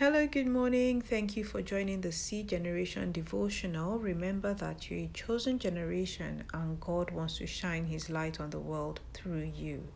Hello, good morning. Thank you for joining the C Generation devotional. Remember that you're a chosen generation and God wants to shine his light on the world through you.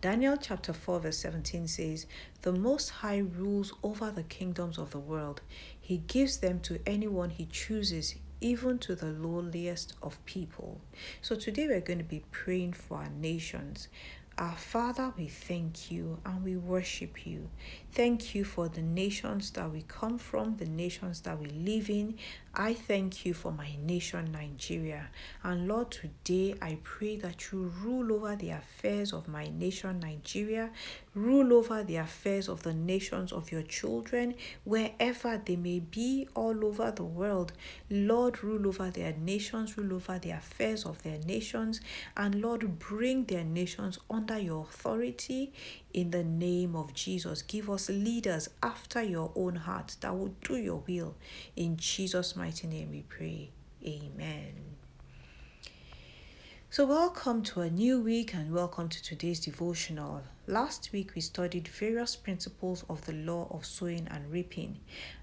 Daniel chapter 4, verse 17 says, The Most High rules over the kingdoms of the world. He gives them to anyone he chooses, even to the lowliest of people. So today we're going to be praying for our nations. Our Father, we thank you and we worship you. Thank you for the nations that we come from, the nations that we live in. I thank you for my nation, Nigeria. And Lord, today I pray that you rule over the affairs of my nation, Nigeria. Rule over the affairs of the nations of your children, wherever they may be, all over the world. Lord, rule over their nations, rule over the affairs of their nations, and Lord, bring their nations under your authority in the name of Jesus. Give us leaders after your own heart that will do your will. In Jesus' mighty name we pray. Amen. So, welcome to a new week and welcome to today's devotional. Last week we studied various principles of the law of sowing and reaping,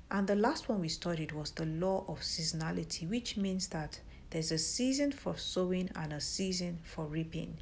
and the last one we studied was the law of seasonality, which means that there's a season for sowing and a season for reaping.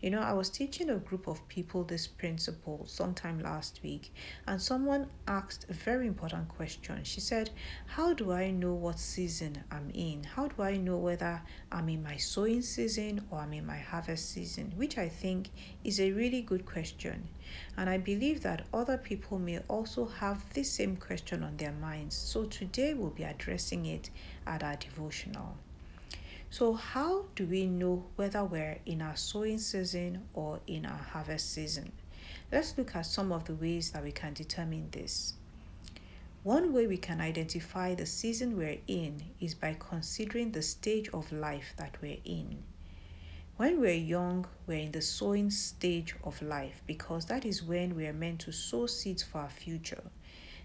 You know, I was teaching a group of people this principle sometime last week, and someone asked a very important question. She said, How do I know what season I'm in? How do I know whether I'm in my sowing season or I'm in my harvest season? Which I think is a really good question. And I believe that other people may also have this same question on their minds. So today we'll be addressing it at our devotional. So, how do we know whether we're in our sowing season or in our harvest season? Let's look at some of the ways that we can determine this. One way we can identify the season we're in is by considering the stage of life that we're in. When we're young, we're in the sowing stage of life because that is when we are meant to sow seeds for our future.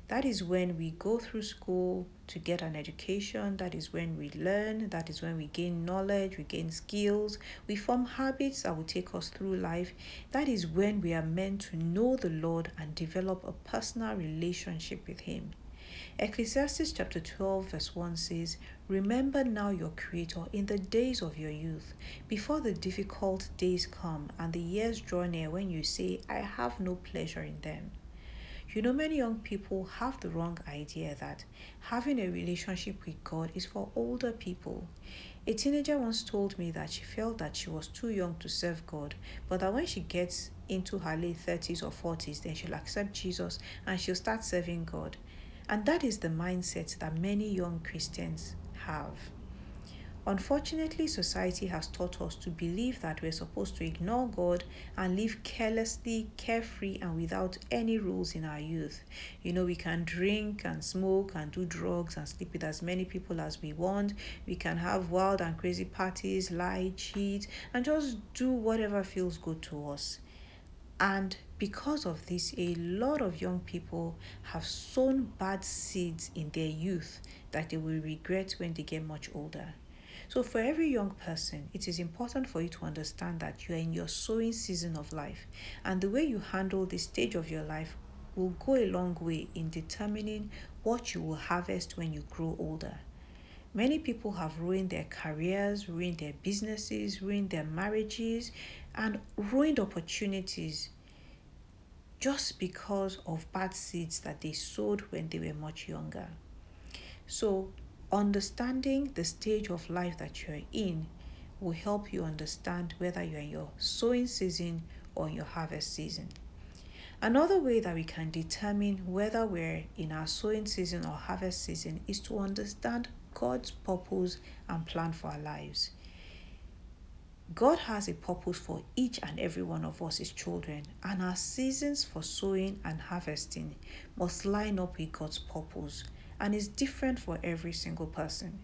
That is when we go through school to get an education. That is when we learn. That is when we gain knowledge, we gain skills, we form habits that will take us through life. That is when we are meant to know the Lord and develop a personal relationship with Him. Ecclesiastes chapter 12, verse 1 says, Remember now your Creator in the days of your youth, before the difficult days come and the years draw near when you say, I have no pleasure in them. You know, many young people have the wrong idea that having a relationship with God is for older people. A teenager once told me that she felt that she was too young to serve God, but that when she gets into her late 30s or 40s, then she'll accept Jesus and she'll start serving God. And that is the mindset that many young Christians have. Unfortunately, society has taught us to believe that we're supposed to ignore God and live carelessly, carefree, and without any rules in our youth. You know, we can drink and smoke and do drugs and sleep with as many people as we want. We can have wild and crazy parties, lie, cheat, and just do whatever feels good to us. And because of this, a lot of young people have sown bad seeds in their youth that they will regret when they get much older. So, for every young person, it is important for you to understand that you are in your sowing season of life, and the way you handle this stage of your life will go a long way in determining what you will harvest when you grow older. Many people have ruined their careers, ruined their businesses, ruined their marriages, and ruined opportunities just because of bad seeds that they sowed when they were much younger. So, Understanding the stage of life that you're in will help you understand whether you're in your sowing season or your harvest season. Another way that we can determine whether we're in our sowing season or harvest season is to understand God's purpose and plan for our lives. God has a purpose for each and every one of us, His children, and our seasons for sowing and harvesting must line up with God's purpose and is different for every single person.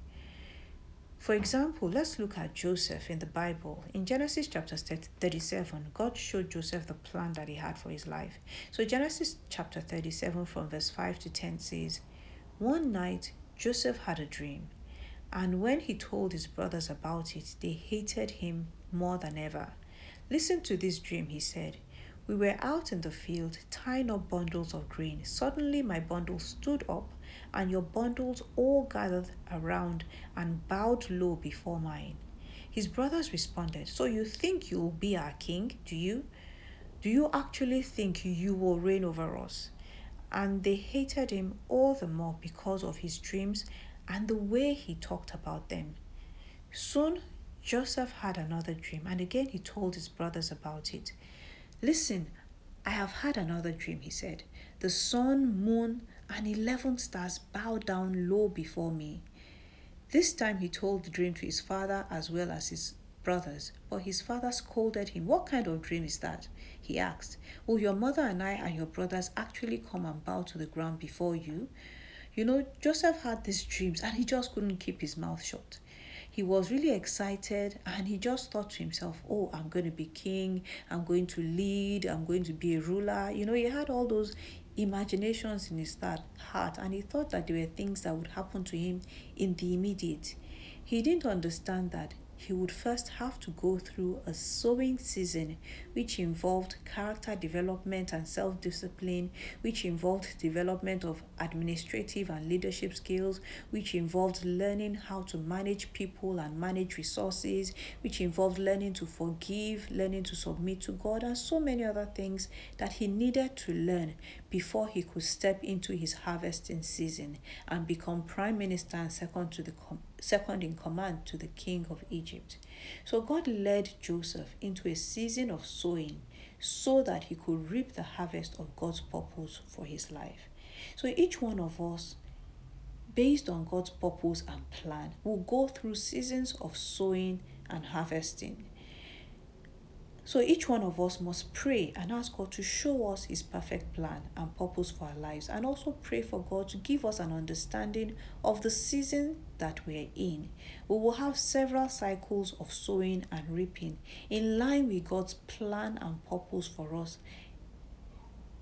For example, let's look at Joseph in the Bible. In Genesis chapter 37, God showed Joseph the plan that he had for his life. So, Genesis chapter 37, from verse 5 to 10 says, One night, Joseph had a dream, and when he told his brothers about it, they hated him more than ever. Listen to this dream, he said. We were out in the field tying up bundles of grain. Suddenly, my bundle stood up, and your bundles all gathered around and bowed low before mine. His brothers responded, So you think you'll be our king, do you? Do you actually think you will reign over us? And they hated him all the more because of his dreams and the way he talked about them. Soon, Joseph had another dream, and again he told his brothers about it. Listen, I have had another dream, he said. The sun, moon, and eleven stars bow down low before me. This time he told the dream to his father as well as his brothers, but his father scolded him. What kind of dream is that? He asked. Will your mother and I and your brothers actually come and bow to the ground before you? You know, Joseph had these dreams and he just couldn't keep his mouth shut. He was really excited and he just thought to himself, Oh, I'm going to be king, I'm going to lead, I'm going to be a ruler. You know, he had all those imaginations in his heart and he thought that there were things that would happen to him in the immediate. He didn't understand that he would first have to go through a sowing season, which involved character development and self discipline, which involved development of administrative and leadership skills, which involved learning how to manage people and manage resources, which involved learning to forgive, learning to submit to God, and so many other things that he needed to learn before he could step into his harvesting season and become prime minister and second to the second in command to the king of Egypt. So God led Joseph into a season of sowing so that he could reap the harvest of God's purpose for his life. So each one of us based on God's purpose and plan will go through seasons of sowing and harvesting. So each one of us must pray and ask God to show us His perfect plan and purpose for our lives, and also pray for God to give us an understanding of the season that we're in. We will have several cycles of sowing and reaping in line with God's plan and purpose for us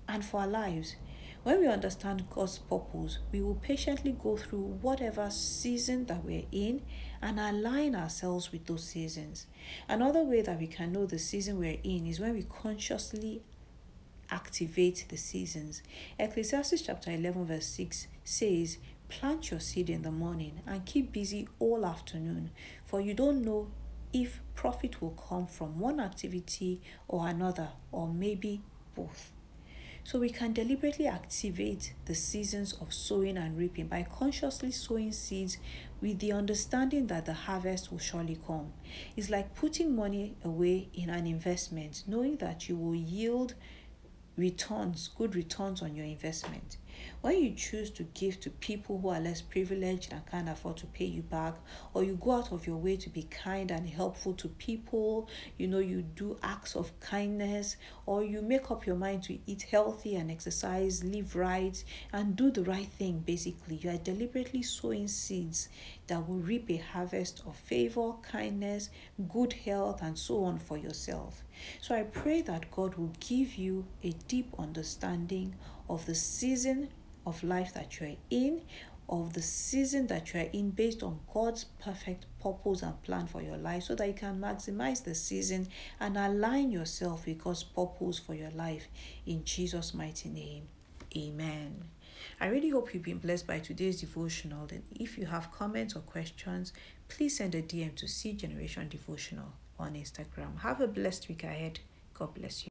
and for our lives. When we understand God's purpose, we will patiently go through whatever season that we're in and align ourselves with those seasons. Another way that we can know the season we're in is when we consciously activate the seasons. Ecclesiastes chapter 11, verse 6 says, Plant your seed in the morning and keep busy all afternoon, for you don't know if profit will come from one activity or another, or maybe both. So we can deliberately activate the seasons of sowing and reaping by consciously sowing seeds with the understanding that the harvest will surely come. It's like putting money away in an investment, knowing that you will yield returns, good returns on your investment. When you choose to give to people who are less privileged and can't afford to pay you back, or you go out of your way to be kind and helpful to people, you know, you do acts of kindness, or you make up your mind to eat healthy and exercise, live right, and do the right thing, basically, you are deliberately sowing seeds that will reap a harvest of favor, kindness, good health, and so on for yourself. So I pray that God will give you a deep understanding of the season of life that you are in, of the season that you are in based on God's perfect purpose and plan for your life so that you can maximize the season and align yourself with God's purpose for your life in Jesus' mighty name. Amen. I really hope you've been blessed by today's devotional. And if you have comments or questions, please send a DM to C Generation Devotional on Instagram. Have a blessed week ahead. God bless you.